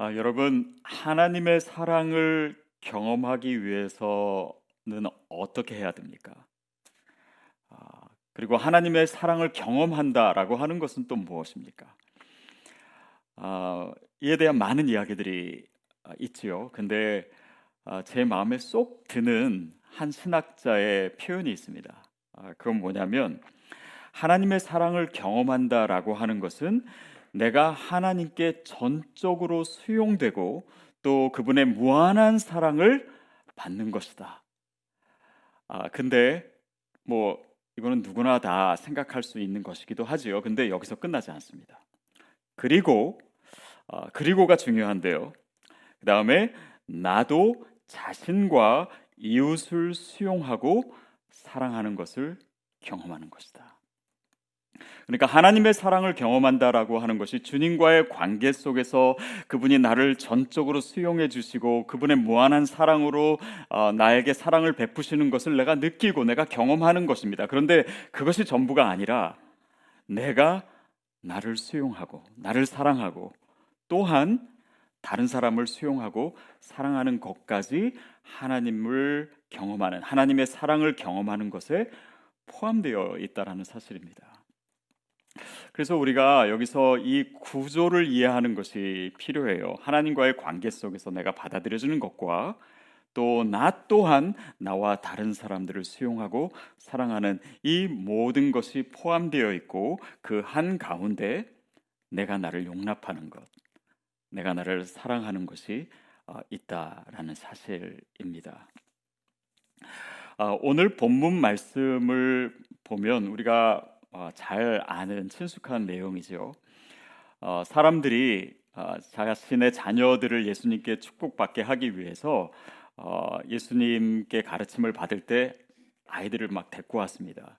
아, 여러분 하나님의 사랑을 경험하기 위해서는 어떻게 해야 됩니까? 아, 그리고 하나님의 사랑을 경험한다라고 하는 것은 또 무엇입니까? 아, 이에 대한 많은 이야기들이 아, 있지요. 근데 아, 제 마음에 쏙 드는 한 신학자의 표현이 있습니다. 아, 그건 뭐냐면 하나님의 사랑을 경험한다라고 하는 것은 내가 하나님께 전적으로 수용되고 또 그분의 무한한 사랑을 받는 것이다. 아, 근데 뭐 이거는 누구나 다 생각할 수 있는 것이기도 하지요. 근데 여기서 끝나지 않습니다. 그리고 아, 그리고가 중요한데요. 그 다음에 나도 자신과 이웃을 수용하고 사랑하는 것을 경험하는 것이다. 그러니까 하나님의 사랑을 경험한다라고 하는 것이 주님과의 관계 속에서 그분이 나를 전적으로 수용해 주시고 그분의 무한한 사랑으로 어, 나에게 사랑을 베푸시는 것을 내가 느끼고 내가 경험하는 것입니다. 그런데 그것이 전부가 아니라 내가 나를 수용하고 나를 사랑하고 또한 다른 사람을 수용하고 사랑하는 것까지 하나님을 경험하는 하나님의 사랑을 경험하는 것에 포함되어 있다라는 사실입니다. 그래서 우리가 여기서 이 구조를 이해하는 것이 필요해요. 하나님과의 관계 속에서 내가 받아들여주는 것과 또 나 또한 나와 다른 사람들을 수용하고 사랑하는 이 모든 것이 포함되어 있고 그 한 가운데 내가 나를 용납하는 것, 내가 나를 사랑하는 것이 어, 있다라는 사실입니다. 아, 오늘 본문 말씀을 보면 우리가 어, 잘 아는 친숙한 내용이죠. 어, 사람들이 어, 자신의 자녀들을 예수님께 축복받게 하기 위해서 어, 예수님께 가르침을 받을 때 아이들을 막 데리고 왔습니다.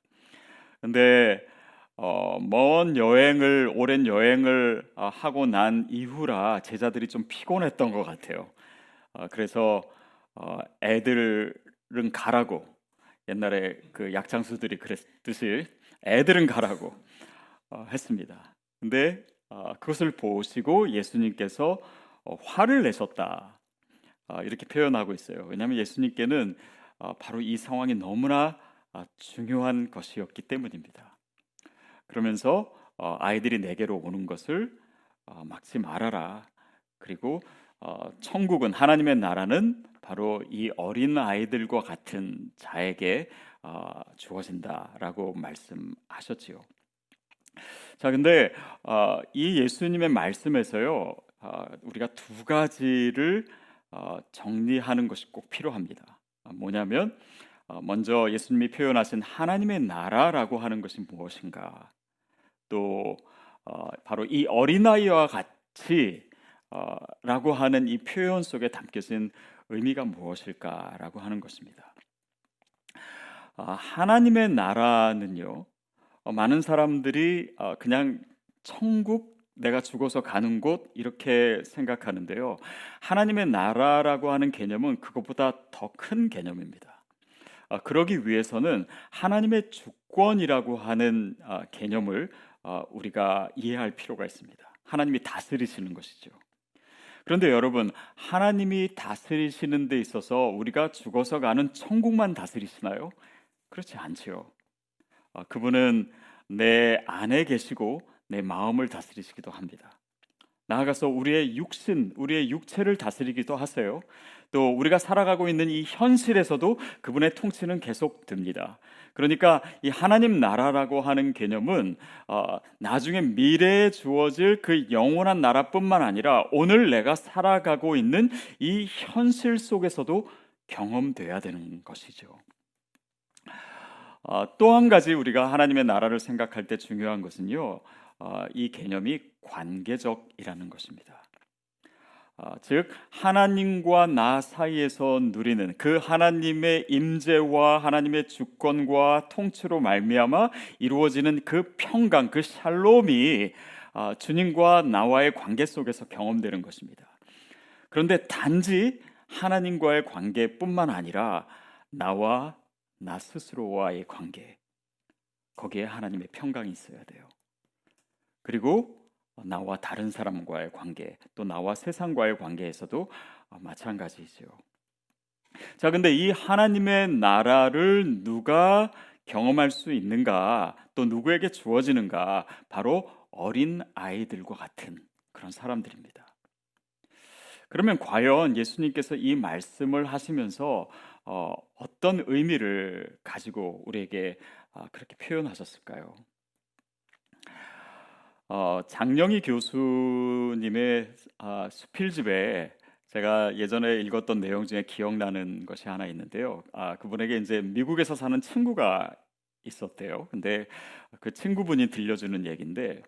근데 어, 먼 여행을 오랜 여행을 어, 하고 난 이후라 제자들이 좀 피곤했던 것 같아요. 어, 그래서 어, 애들은 가라고 옛날에 그 약장수들이 그랬듯이 애들은 가라고 어, 했습니다. 근데 어, 그것을 보시고 예수님께서 어, 화를 내셨다 어, 이렇게 표현하고 있어요. 왜냐하면 예수님께는 어, 바로 이 상황이 너무나 어, 중요한 것이었기 때문입니다. 그러면서 어, 아이들이 내게로 오는 것을 어, 막지 말아라. 그리고 어, 천국은 하나님의 나라는 바로 이 어린 아이들과 같은 자에게 어, 주어진다라고 말씀하셨지요. 자, 근데 어, 이 예수님의 말씀에서요, 어, 우리가 두 가지를 어, 정리하는 것이 꼭 필요합니다. 어, 뭐냐면 어, 먼저 예수님이 표현하신 하나님의 나라라고 하는 것이 무엇인가, 또 어, 바로 이 어린아이와 같이 어, 라고 하는 이 표현 속에 담겨진 의미가 무엇일까라고 하는 것입니다. 아, 하나님의 나라는요. 어, 많은 사람들이 어, 그냥 천국 내가 죽어서 가는 곳 이렇게 생각하는데요. 하나님의 나라라고 하는 개념은 그것보다 더 큰 개념입니다. 아, 그러기 위해서는 하나님의 주권이라고 하는 아, 개념을 우리가 이해할 필요가 있습니다. 하나님이 다스리시는 것이죠. 그런데 여러분, 하나님이 다스리시는 데 있어서 우리가 죽어서 가는 천국만 다스리시나요? 그렇지 않지요. 어, 그분은 내 안에 계시고 내 마음을 다스리시기도 합니다. 나아가서 우리의 육신, 우리의 육체를 다스리기도 하세요. 또 우리가 살아가고 있는 이 현실에서도 그분의 통치는 계속 됩니다. 그러니까 이 하나님 나라라고 하는 개념은 어, 나중에 미래에 주어질 그 영원한 나라뿐만 아니라 오늘 내가 살아가고 있는 이 현실 속에서도 경험돼야 되는 것이죠. 어, 또한 가지 우리가 하나님의 나라를 생각할 때 중요한 것은요, 어, 이 개념이 관계적이라는 것입니다. 어, 즉 하나님과 나 사이에서 누리는 그 하나님의 임재와 하나님의 주권과 통치로 말미암아 이루어지는 그 평강, 그 샬롬이 어, 주님과 나와의 관계 속에서 경험되는 것입니다. 그런데 단지 하나님과의 관계뿐만 아니라 나와 나 스스로와의 관계 거기에 하나님의 평강이 있어야 돼요. 그리고 나와 다른 사람과의 관계, 또 나와 세상과의 관계에서도 마찬가지죠. 자, 근데 이 하나님의 나라를 누가 경험할 수 있는가, 또 누구에게 주어지는가, 바로 어린 아이들과 같은 그런 사람들입니다. 그러면 과연 예수님께서 이 말씀을 하시면서 어, 떤 의미를 가지고 우리에게 아, 그렇게 표현하셨을까요? 어, 장영희 교수님의 아, 수필집에 제가 예전에 읽었던 내용 중에 기억나는 것이 하나 있는데요. 아, 그분에게 이제 미국에서 사는 친구가 있었대요. 근데 그 친구분이 들려주는 얘기인데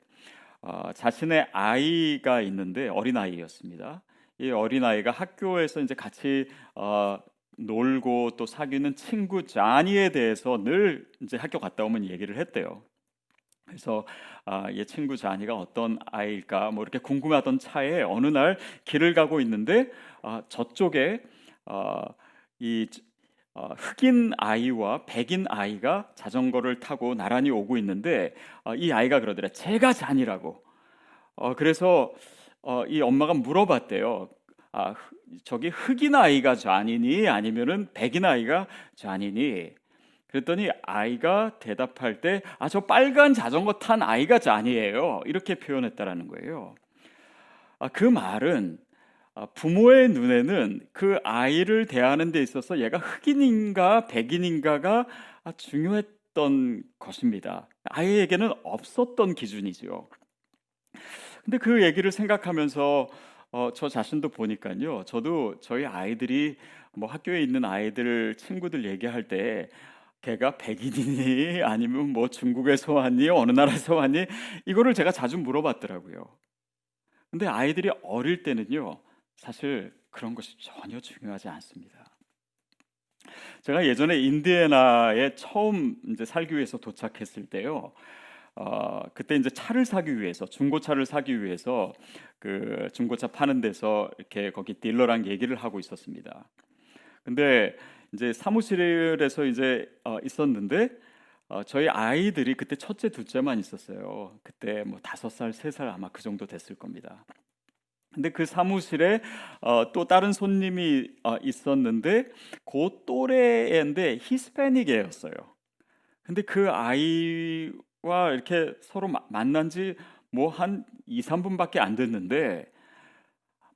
어, 자신의 아이가 있는데 어린 아이였습니다. 이 어린 아이가 학교에서 이제 같이 어, 놀고 또 사귀는 친구 자니에 대해서 늘 이제 학교 갔다 오면 얘기를 했대요. 그래서 아, 얘 친구 자니가 어떤 아이일까? 뭐 이렇게 궁금하던 차에 어느 날 길을 가고 있는데 아, 저쪽에 아, 이 어, 흑인 아이와 백인 아이가 자전거를 타고 나란히 오고 있는데 어, 이 아이가 그러더래 제가 잔이라고. 어, 그래서 어, 이 엄마가 물어봤대요. 아, 저기 흑인 아이가 잔이니 아니면은 백인 아이가 잔이니 그랬더니 아이가 대답할 때 아 저 빨간 자전거 탄 아이가 잔이에요 이렇게 표현했다라는 거예요 아, 그 말은 아, 부모의 눈에는 그 아이를 대하는 데 있어서 얘가 흑인인가 백인인가가 중요했던 것입니다. 아이에게는 없었던 기준이지요. 근데 그 얘기를 생각하면서 어, 저 자신도 보니까요. 저도 저희 아이들이 뭐 학교에 있는 아이들 친구들 얘기할 때 걔가 백인이니 아니면 뭐 중국에서 왔니 어느 나라에서 왔니 이거를 제가 자주 물어봤더라고요. 근데 아이들이 어릴 때는요. 사실 그런 것이 전혀 중요하지 않습니다. 제가 예전에 인디애나에 처음 이제 살기 위해서 도착했을 때요. 어, 그때 이제 차를 사기 위해서 중고차를 사기 위해서 그 중고차 파는 데서 이렇게 거기 딜러랑 얘기를 하고 있었습니다. 근데 이제 사무실에서 이제 어, 있었는데 어, 저희 아이들이 그때 첫째, 둘째만 있었어요. 그때 뭐 다섯 살, 세 살 아마 그 정도 됐을 겁니다. 근데 그 사무실에 어, 또 다른 손님이 어, 있었는데 그 또래인데 히스패닉이었어요. 근데 그 아이 와 이렇게 서로 마, 만난 지 뭐 한 2, 3분밖에 안 됐는데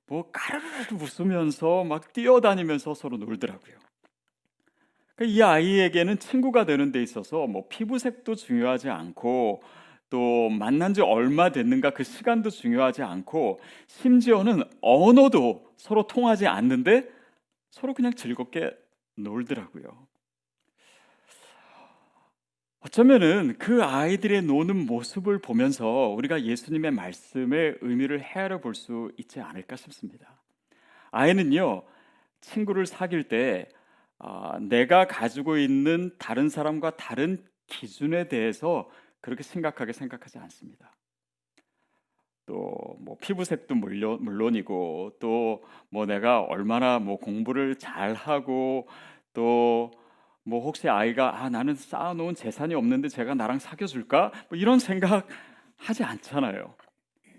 뭐 까르르 웃으면서 막 뛰어다니면서 서로 놀더라고요. 그러니까 이 아이에게는 친구가 되는 데 있어서 뭐 피부색도 중요하지 않고 또 만난 지 얼마 됐는가 그 시간도 중요하지 않고 심지어는 언어도 서로 통하지 않는데 서로 그냥 즐겁게 놀더라고요. 어쩌면은 그 아이들의 노는 모습을 보면서 우리가 예수님의 말씀의 의미를 헤아려 볼 수 있지 않을까 싶습니다. 아이는요, 친구를 사귈 때 아, 내가 가지고 있는 다른 사람과 다른 기준에 대해서 그렇게 심각하게 생각하지 않습니다. 또 뭐 피부색도 물론 물론이고 또 뭐 내가 얼마나 뭐 공부를 잘 하고 또 뭐 혹시 아이가 아 나는 쌓아놓은 재산이 없는데 제가 나랑 사귀어 줄까 뭐 이런 생각 하지 않잖아요.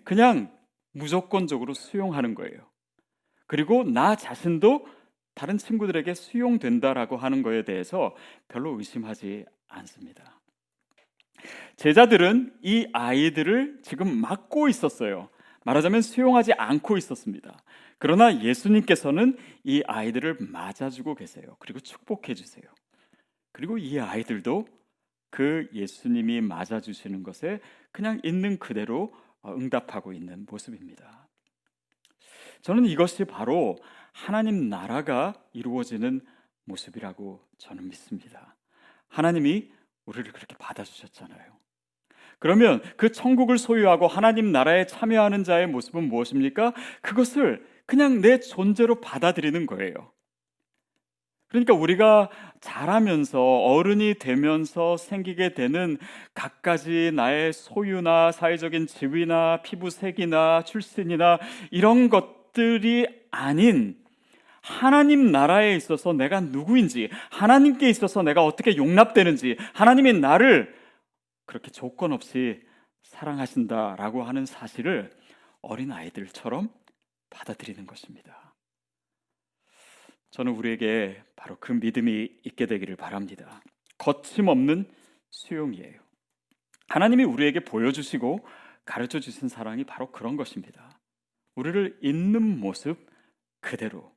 그냥 무조건적으로 수용하는 거예요. 그리고 나 자신도 다른 친구들에게 수용된다라고 하는 거에 대해서 별로 의심하지 않습니다. 제자들은 이 아이들을 지금 막고 있었어요. 말하자면 수용하지 않고 있었습니다. 그러나 예수님께서는 이 아이들을 맞아주고 계세요. 그리고 축복해 주세요. 그리고 이 아이들도 그 예수님이 맞아주시는 것에 그냥 있는 그대로 어, 응답하고 있는 모습입니다. 저는 이것이 바로 하나님 나라가 이루어지는 모습이라고 저는 믿습니다. 하나님이 우리를 그렇게 받아주셨잖아요. 그러면 그 천국을 소유하고 하나님 나라에 참여하는 자의 모습은 무엇입니까? 그것을 그냥 내 존재로 받아들이는 거예요. 그러니까 우리가 자라면서 어른이 되면서 생기게 되는 갖가지 나의 소유나 사회적인 지위나 피부색이나 출신이나 이런 것들이 아닌 하나님 나라에 있어서 내가 누구인지, 하나님께 있어서 내가 어떻게 용납되는지, 하나님이 나를 그렇게 조건 없이 사랑하신다라고 하는 사실을 어린 아이들처럼 받아들이는 것입니다. 저는 우리에게 바로 그 믿음이 있게 되기를 바랍니다. 거침없는 수용이에요. 하나님이 우리에게 보여주시고 가르쳐 주신 사랑이 바로 그런 것입니다. 우리를 있는 모습 그대로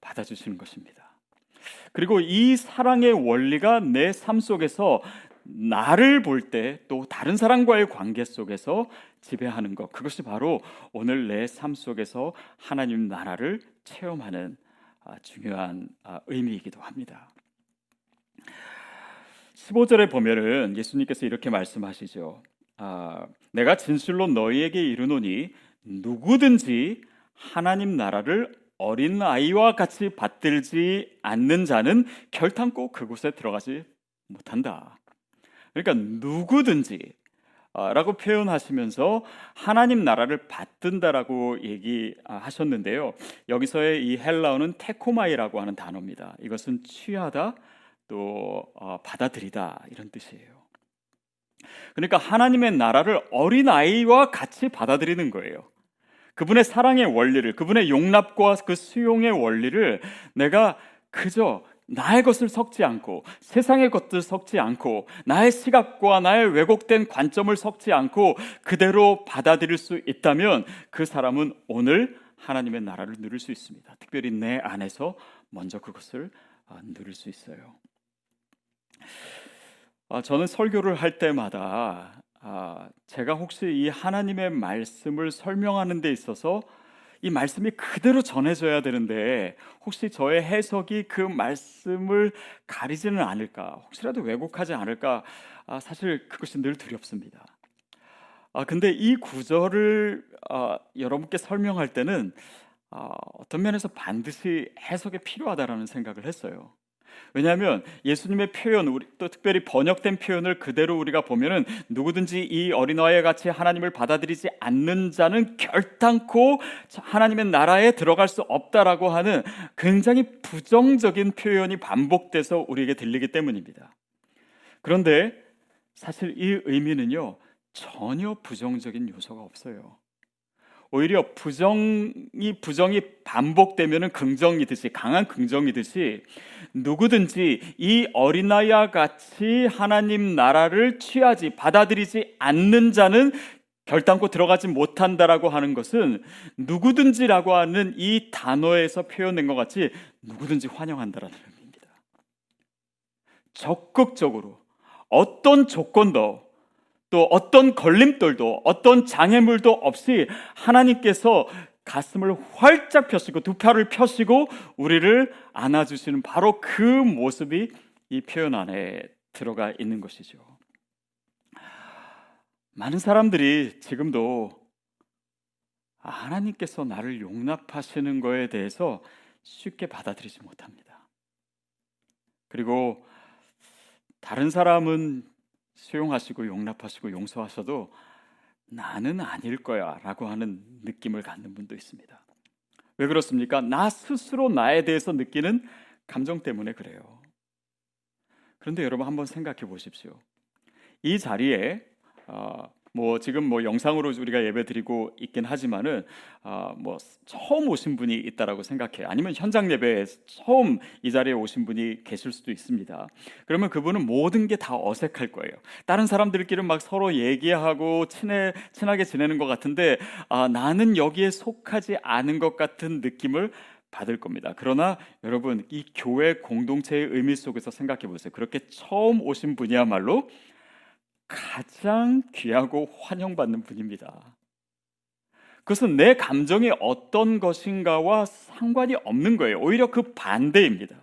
받아주시는 것입니다. 그리고 이 사랑의 원리가 내 삶 속에서 나를 볼 때 또 다른 사람과의 관계 속에서 지배하는 것 그것이 바로 오늘 내 삶 속에서 하나님 나라를 체험하는 아, 중요한 아, 의미이기도 합니다. 15절에 보면은 예수님께서 이렇게 말씀하시죠. 아, 내가 진실로 너희에게 이르노니 누구든지 하나님 나라를 어린 아이와 같이 받들지 않는 자는 결탄코 그곳에 들어가지 못한다. 그러니까 누구든지 라고 표현하시면서 하나님 나라를 받든다라고 얘기하셨는데요. 여기서의 이 헬라어는 테코마이라고 하는 단어입니다. 이것은 취하다 또 어, 받아들이다 이런 뜻이에요. 그러니까 하나님의 나라를 어린 아이와 같이 받아들이는 거예요. 그분의 사랑의 원리를, 그분의 용납과 그 수용의 원리를 내가 그저 나의 것을 섞지 않고 세상의 것들 섞지 않고 나의 시각과 나의 왜곡된 관점을 섞지 않고 그대로 받아들일 수 있다면 그 사람은 오늘 하나님의 나라를 누릴 수 있습니다. 특별히 내 안에서 먼저 그것을 아, 누릴 수 있어요. 아, 저는 설교를 할 때마다 아, 제가 혹시 이 하나님의 말씀을 설명하는 데 있어서 이 말씀이 그대로 전해져야 되는데 혹시 저의 해석이 그 말씀을 가리지는 않을까 혹시라도 왜곡하지 않을까 아, 사실 그것이 늘 두렵습니다. 아 근데 이 구절을 아, 여러분께 설명할 때는 아, 어떤 면에서 반드시 해석이 필요하다라는 생각을 했어요. 왜냐하면 예수님의 표현, 우리 또 특별히 번역된 표현을 그대로 우리가 보면은 누구든지 이 어린아이와 같이 하나님을 받아들이지 않는 자는 결단코 하나님의 나라에 들어갈 수 없다라고 하는 굉장히 부정적인 표현이 반복돼서 우리에게 들리기 때문입니다. 그런데 사실 이 의미는요 전혀 부정적인 요소가 없어요. 오히려 부정이 부정이 반복되면은 긍정이듯이 강한 긍정이듯이 누구든지 이 어린아이와 같이 하나님 나라를 취하지 받아들이지 않는 자는 결단코 들어가지 못한다라고 하는 것은 누구든지라고 하는 이 단어에서 표현된 것 같이 누구든지 환영한다라는 의미입니다. 적극적으로 어떤 조건도 또 어떤 걸림돌도 어떤 장애물도 없이 하나님께서 가슴을 활짝 펴시고 두 팔을 펴시고 우리를 안아주시는 바로 그 모습이 이 표현 안에 들어가 있는 것이죠. 많은 사람들이 지금도 하나님께서 나를 용납하시는 것에 대해서 쉽게 받아들이지 못합니다. 그리고 다른 사람은 수용하시고 용납하시고 용서하셔도 나는 아닐 거야 라고 하는 느낌을 갖는 분도 있습니다. 왜 그렇습니까? 나 스스로 나에 대해서 느끼는 감정 때문에 그래요. 그런데 여러분 한번 생각해 보십시오. 이 자리에 어, 뭐 지금 뭐 영상으로 우리가 예배드리고 있긴 하지만은 아, 뭐 처음 오신 분이 있다라고 생각해. 아니면 현장 예배에 처음 이 자리에 오신 분이 계실 수도 있습니다. 그러면 그분은 모든 게 다 어색할 거예요. 다른 사람들끼리 막 서로 얘기하고 친해 친하게 지내는 것 같은데 아, 나는 여기에 속하지 않은 것 같은 느낌을 받을 겁니다. 그러나 여러분 이 교회 공동체의 의미 속에서 생각해 보세요. 그렇게 처음 오신 분이야말로 가장 귀하고 환영받는 분입니다. 그것은 내 감정이 어떤 것인가와 상관이 없는 거예요. 오히려 그 반대입니다.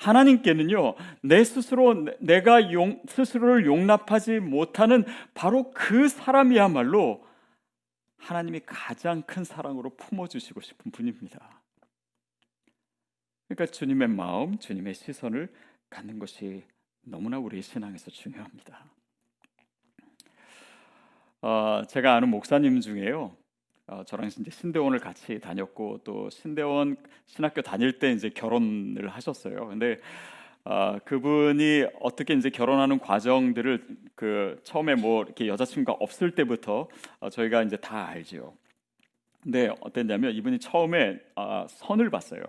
하나님께는요, 내 스스로, 내가 용, 스스로를 용납하지 못하는 바로 그 사람이야말로 하나님이 가장 큰 사랑으로 품어주시고 싶은 분입니다. 그러니까 주님의 마음, 주님의 시선을 갖는 것이 너무나 우리의 신앙에서 중요합니다. 어, 제가 아는 목사님 중에요. 어, 저랑 이제 신대원을 같이 다녔고 또 신대원 신학교 다닐 때 이제 결혼을 하셨어요. 근데 아, 그분이 어떻게 이제 결혼하는 과정들을 그 처음에 뭐 이렇게 여자친구가 없을 때부터 어, 저희가 이제 다 알지요. 근데 어땠냐면 이분이 처음에 아, 선을 봤어요.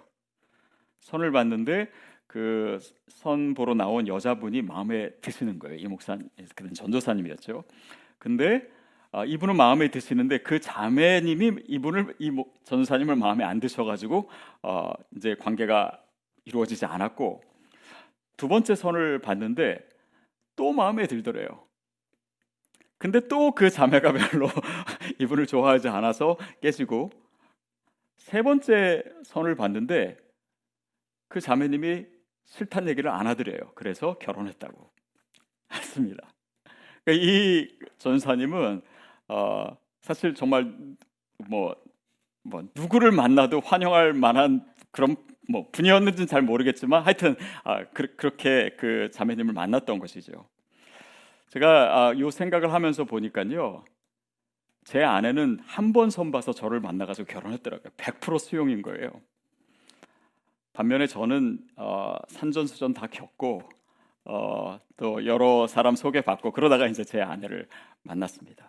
선을 봤는데 그 선 보러 나온 여자분이 마음에 드시는 거예요. 이 목사, 그는 전도사님이었죠. 근데 아, 이분은 마음에 드시는데 그 자매님이 이분을 이 전도사님을 마음에 안 드셔가지고 어, 이제 관계가 이루어지지 않았고 두 번째 선을 봤는데 또 마음에 들더래요. 근데 또 그 자매가 별로 이분을 좋아하지 않아서 깨지고 세 번째 선을 봤는데 그 자매님이 싫다는 얘기를 안 하더래요. 그래서 결혼했다고 했습니다. 그러니까 이 전사님은 어, 사실 정말 뭐, 뭐 누구를 만나도 환영할 만한 그런 뭐 분이었는지는 잘 모르겠지만 하여튼 아, 그, 렇게그 자매님을 만났던 것이죠. 제가 아, 요 생각을 하면서 보니까요. 제 아내는 한 번 선봐서 저를 만나가지고 결혼했더라고요. 100% 수용인 거예요. 반면에 저는 어, 산전수전 다 겪고 어, 또 여러 사람 소개받고 그러다가 이제 제 아내를 만났습니다.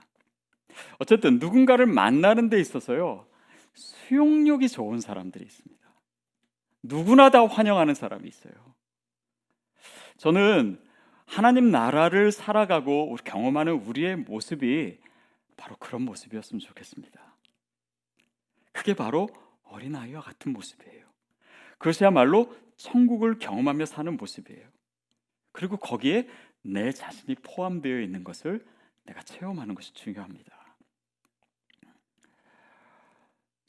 어쨌든 누군가를 만나는 데 있어서요 수용력이 좋은 사람들이 있습니다. 누구나 다 환영하는 사람이 있어요. 저는 하나님 나라를 살아가고 경험하는 우리의 모습이 바로 그런 모습이었으면 좋겠습니다. 그게 바로 어린아이와 같은 모습이에요. 그것이야말로 천국을 경험하며 사는 모습이에요. 그리고 거기에 내 자신이 포함되어 있는 것을 내가 체험하는 것이 중요합니다.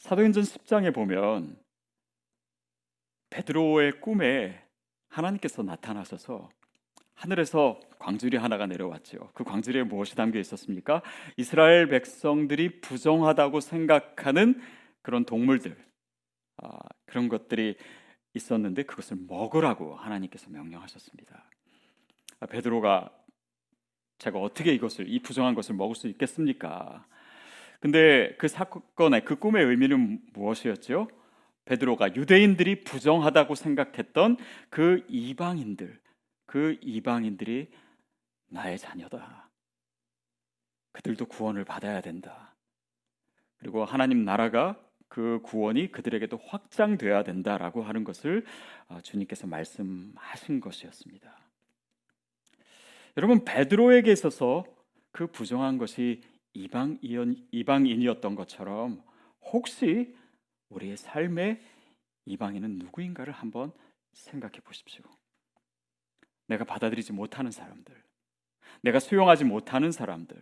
사도행전 10장에 보면 베드로의 꿈에 하나님께서 나타나셔서 하늘에서 광주리 하나가 내려왔죠. 그 광주리에 무엇이 담겨 있었습니까? 이스라엘 백성들이 부정하다고 생각하는 그런 동물들, 아, 그런 것들이 있었는데 그것을 먹으라고 하나님께서 명령하셨습니다. 아, 베드로가 제가 어떻게 이것을 이 부정한 것을 먹을 수 있겠습니까? 근데 그 사건의 그 꿈의 의미는 무엇이었죠? 베드로가 유대인들이 부정하다고 생각했던 그 이방인들, 그 이방인들이 나의 자녀다. 그들도 구원을 받아야 된다. 그리고 하나님 나라가 그 구원이 그들에게도 확장돼야 된다라고 하는 것을 어, 주님께서 말씀하신 것이었습니다. 여러분 베드로에게 있어서 그 부정한 것이 이방인, 이방인이었던 것처럼 혹시 우리의 삶의 이방인은 누구인가를 한번 생각해 보십시오. 내가 받아들이지 못하는 사람들, 내가 수용하지 못하는 사람들,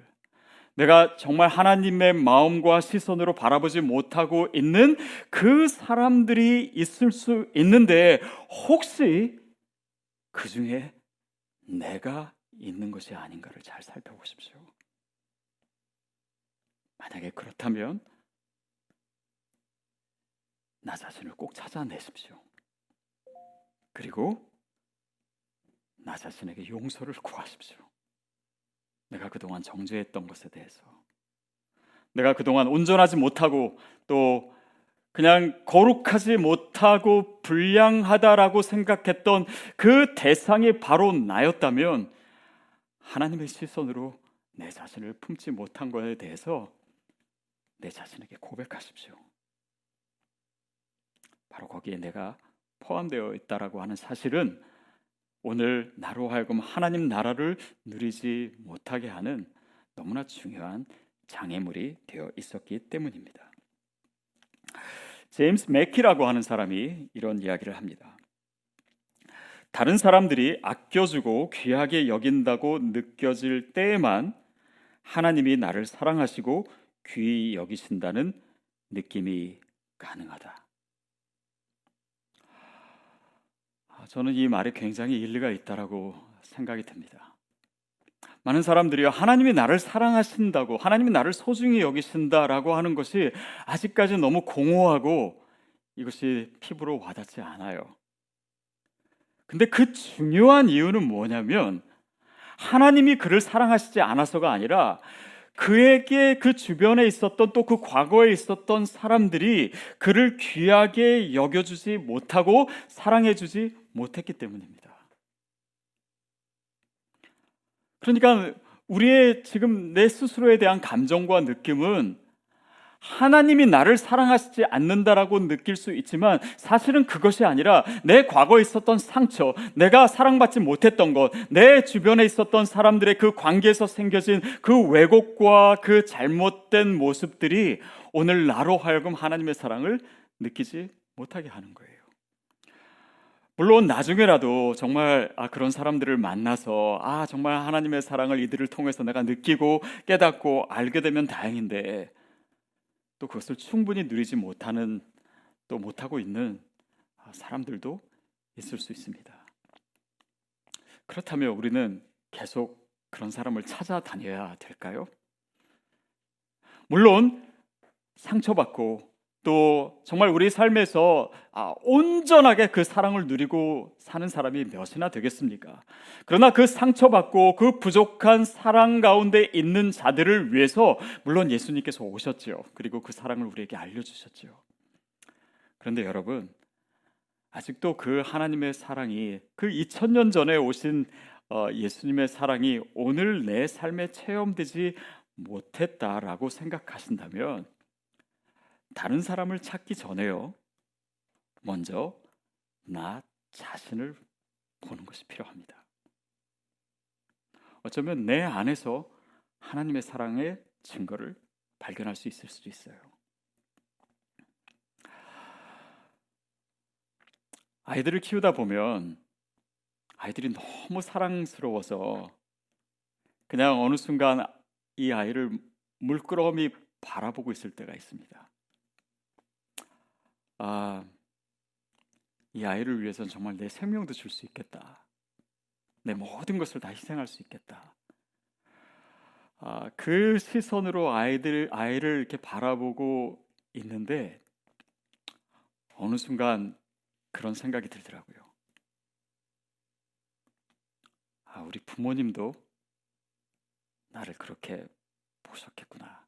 내가 정말 하나님의 마음과 시선으로 바라보지 못하고 있는 그 사람들이 있을 수 있는데 혹시 그 중에 내가 있는 것이 아닌가를 잘 살펴보십시오. 만약에 그렇다면 나 자신을 꼭 찾아내십시오. 그리고 나 자신에게 용서를 구하십시오. 내가 그동안 정죄했던 것에 대해서 내가 그동안 온전하지 못하고 또 그냥 거룩하지 못하고 불량하다라고 생각했던 그 대상이 바로 나였다면 하나님의 시선으로 내 자신을 품지 못한 것에 대해서 내 자신에게 고백하십시오. 바로 거기에 내가 포함되어 있다라고 하는 사실은 오늘 나로 하여금 하나님 나라를 누리지 못하게 하는 너무나 중요한 장애물이 되어 있었기 때문입니다. 제임스 맥키라고 하는 사람이 이런 이야기를 합니다. 다른 사람들이 아껴주고 귀하게 여긴다고 느껴질 때에만 하나님이 나를 사랑하시고 귀히 여기신다는 느낌이 가능하다. 저는 이 말에 굉장히 일리가 있다라고 생각이 듭니다. 많은 사람들이 하나님이 나를 사랑하신다고 하나님이 나를 소중히 여기신다라고 하는 것이 아직까지 너무 공허하고 이것이 피부로 와닿지 않아요. 근데 그 중요한 이유는 뭐냐면 하나님이 그를 사랑하시지 않아서가 아니라 그에게 그 주변에 있었던 또 그 과거에 있었던 사람들이 그를 귀하게 여겨주지 못하고 사랑해주지 못했기 때문입니다. 그러니까 우리의 지금 내 스스로에 대한 감정과 느낌은 하나님이 나를 사랑하시지 않는다라고 느낄 수 있지만 사실은 그것이 아니라 내 과거에 있었던 상처, 내가 사랑받지 못했던 것, 내 주변에 있었던 사람들의 그 관계에서 생겨진 그 왜곡과 그 잘못된 모습들이 오늘 나로 하여금 하나님의 사랑을 느끼지 못하게 하는 거예요. 물론 나중에라도 정말 아 그런 사람들을 만나서 아 정말 하나님의 사랑을 이들을 통해서 내가 느끼고 깨닫고 알게 되면 다행인데 또 그것을 충분히 누리지 못하는 또 못하고 있는 사람들도 있을 수 있습니다. 그렇다면 우리는 계속 그런 사람을 찾아다녀야 될까요? 물론 상처받고 또 정말 우리 삶에서 아, 온전하게 그 사랑을 누리고 사는 사람이 몇이나 되겠습니까? 그러나 그 상처받고 그 부족한 사랑 가운데 있는 자들을 위해서 물론 예수님께서 오셨죠. 그리고 그 사랑을 우리에게 알려주셨죠. 그런데 여러분, 아직도 그 하나님의 사랑이 그 2000년 전에 오신 어, 예수님의 사랑이 오늘 내 삶에 체험되지 못했다라고 생각하신다면 다른 사람을 찾기 전에요. 먼저 나 자신을 보는 것이 필요합니다. 어쩌면 내 안에서 하나님의 사랑의 증거를 발견할 수 있을 수도 있어요. 아이들을 키우다 보면 아이들이 너무 사랑스러워서 그냥 어느 순간 이 아이를 물끄러미 바라보고 있을 때가 있습니다. 아, 이 아이를 위해서는 정말 내 생명도 줄 수 있겠다. 내 모든 것을 다 희생할 수 있겠다. 아, 그 시선으로 아이들 아이를 이렇게 바라보고 있는데 어느 순간 그런 생각이 들더라고요. 아, 우리 부모님도 나를 그렇게 보셨겠구나.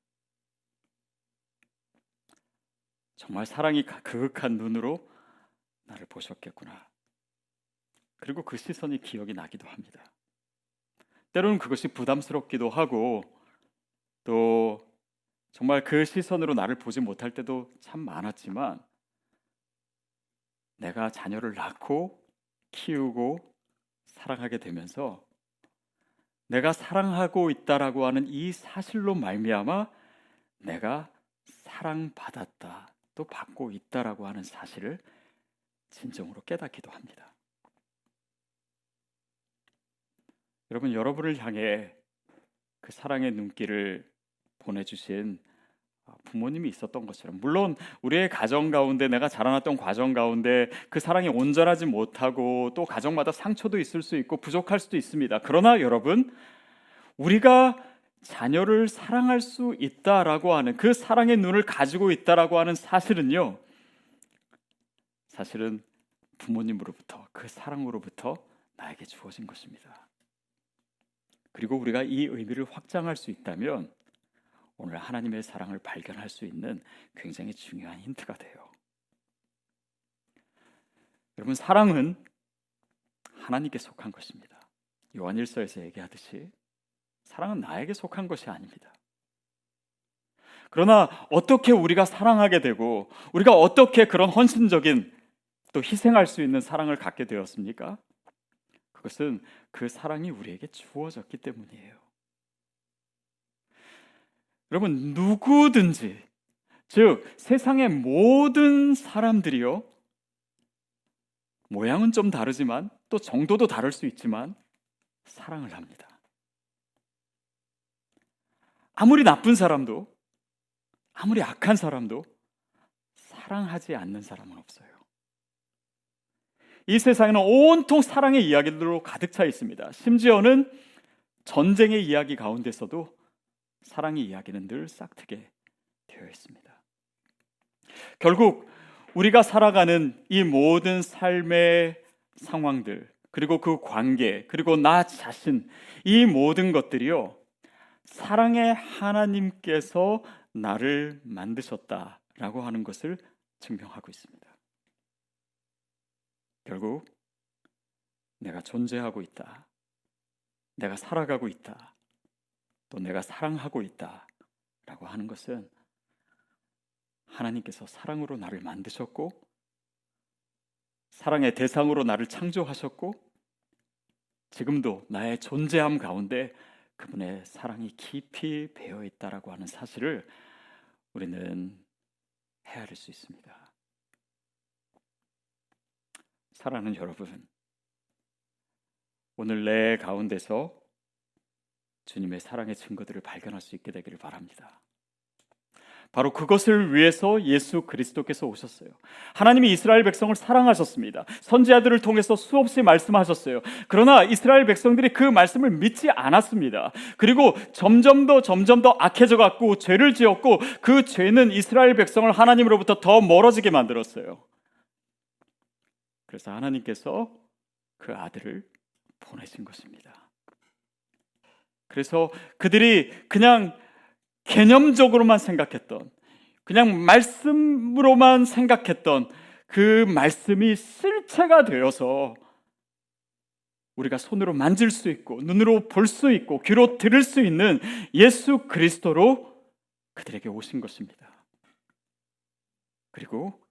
정말 사랑이 그윽한 눈으로 나를 보셨겠구나. 그리고 그 시선이 기억이 나기도 합니다. 때로는 그것이 부담스럽기도 하고 또 정말 그 시선으로 나를 보지 못할 때도 참 많았지만 내가 자녀를 낳고 키우고 사랑하게 되면서 내가 사랑하고 있다라고 하는 이 사실로 말미암아 내가 사랑받았다. 또 받고 있다라고 하는 사실을 진정으로 깨닫기도 합니다. 여러분 여러분을 향해 그 사랑의 눈길을 보내주신 부모님이 있었던 것처럼 물론 우리의 가정 가운데 내가 자라났던 과정 가운데 그 사랑이 온전하지 못하고 또 가정마다 상처도 있을 수 있고 부족할 수도 있습니다. 그러나 여러분 우리가 자녀를 사랑할 수 있다라고 하는 그 사랑의 눈을 가지고 있다라고 하는 사실은요. 사실은 부모님으로부터 그 사랑으로부터 나에게 주어진 것입니다. 그리고 우리가 이 의미를 확장할 수 있다면 오늘 하나님의 사랑을 발견할 수 있는 굉장히 중요한 힌트가 돼요. 여러분 사랑은 하나님께 속한 것입니다. 요한일서에서 얘기하듯이 사랑은 나에게 속한 것이 아닙니다. 그러나 어떻게 우리가 사랑하게 되고 우리가 어떻게 그런 헌신적인 또 희생할 수 있는 사랑을 갖게 되었습니까? 그것은 그 사랑이 우리에게 주어졌기 때문이에요. 여러분 누구든지 즉 세상의 모든 사람들이요 모양은 좀 다르지만 또 정도도 다를 수 있지만 사랑을 합니다. 아무리 나쁜 사람도 아무리 악한 사람도 사랑하지 않는 사람은 없어요. 이 세상에는 온통 사랑의 이야기들로 가득 차 있습니다. 심지어는 전쟁의 이야기 가운데서도 사랑의 이야기는 늘 싹트게 되어 있습니다. 결국 우리가 살아가는 이 모든 삶의 상황들, 그리고 그 관계, 그리고 나 자신, 이 모든 것들이요, 사랑의 하나님께서 나를 만드셨다라고 하는 것을 증명하고 있습니다. 결국 내가 존재하고 있다. 내가 살아가고 있다. 또 내가 사랑하고 있다. 라고 하는 것은 하나님께서 사랑으로 나를 만드셨고 사랑의 대상으로 나를 창조하셨고 지금도 나의 존재함 가운데 그분의 사랑이 깊이 배어 있다라고 하는 사실을 우리는 헤아릴 수 있습니다. 사랑하는 여러분, 오늘 내 가운데서 주님의 사랑의 증거들을 발견할 수 있게 되기를 바랍니다. 바로 그것을 위해서 예수 그리스도께서 오셨어요. 하나님이 이스라엘 백성을 사랑하셨습니다. 선지자들을 통해서 수없이 말씀하셨어요. 그러나 이스라엘 백성들이 그 말씀을 믿지 않았습니다. 그리고 점점 더 점점 더 악해져 갖고 죄를 지었고 그 죄는 이스라엘 백성을 하나님으로부터 더 멀어지게 만들었어요. 그래서 하나님께서 그 아들을 보내신 것입니다. 그래서 그들이 그냥 개념적으로만 생각했던 그냥 말씀으로만 생각했던 그 말씀이 실체가 되어서 우리가 손으로 만질 수 있고 눈으로 볼 수 있고 귀로 들을 수 있는 예수 그리스도로 그들에게 오신 것입니다. 그리고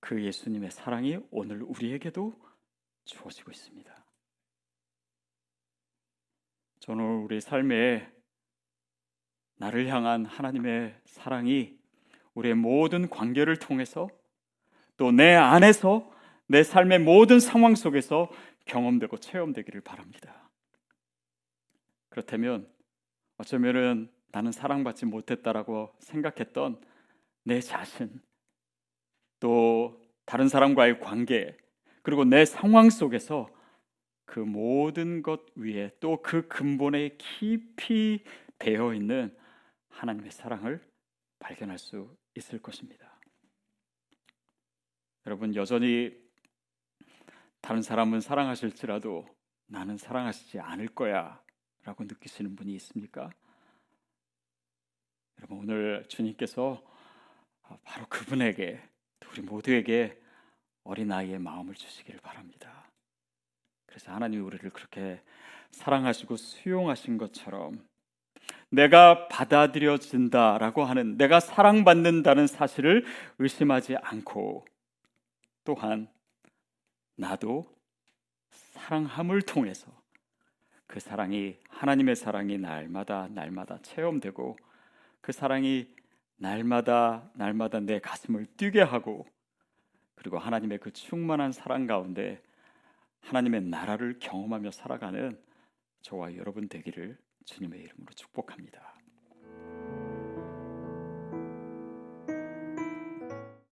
그 예수님의 사랑이 오늘 우리에게도 주어지고 있습니다. 저는 우리 삶에 나를 향한 하나님의 사랑이 우리의 모든 관계를 통해서 또 내 안에서 내 삶의 모든 상황 속에서 경험되고 체험되기를 바랍니다. 그렇다면 어쩌면은 나는 사랑받지 못했다라고 생각했던 내 자신 또 다른 사람과의 관계 그리고 내 상황 속에서 그 모든 것 위에 또 그 근본에 깊이 배어 있는 하나님의 사랑을 발견할 수 있을 것입니다. 여러분 여전히 다른 사람은 사랑하실지라도 나는 사랑하시지 않을 거야라고 느끼시는 분이 있습니까? 여러분 오늘 주님께서 바로 그분에게 우리 모두에게 어린아이의 마음을 주시기를 바랍니다. 그래서 하나님이 우리를 그렇게 사랑하시고 수용하신 것처럼 내가 받아들여진다라고 하는 내가 사랑받는다는 사실을 의심하지 않고 또한 나도 사랑함을 통해서 그 사랑이 하나님의 사랑이 날마다 날마다 체험되고 그 사랑이 날마다 날마다 내 가슴을 뛰게 하고 그리고 하나님의 그 충만한 사랑 가운데 하나님의 나라를 경험하며 살아가는 저와 여러분 되기를 주님의 이름으로 축복합니다.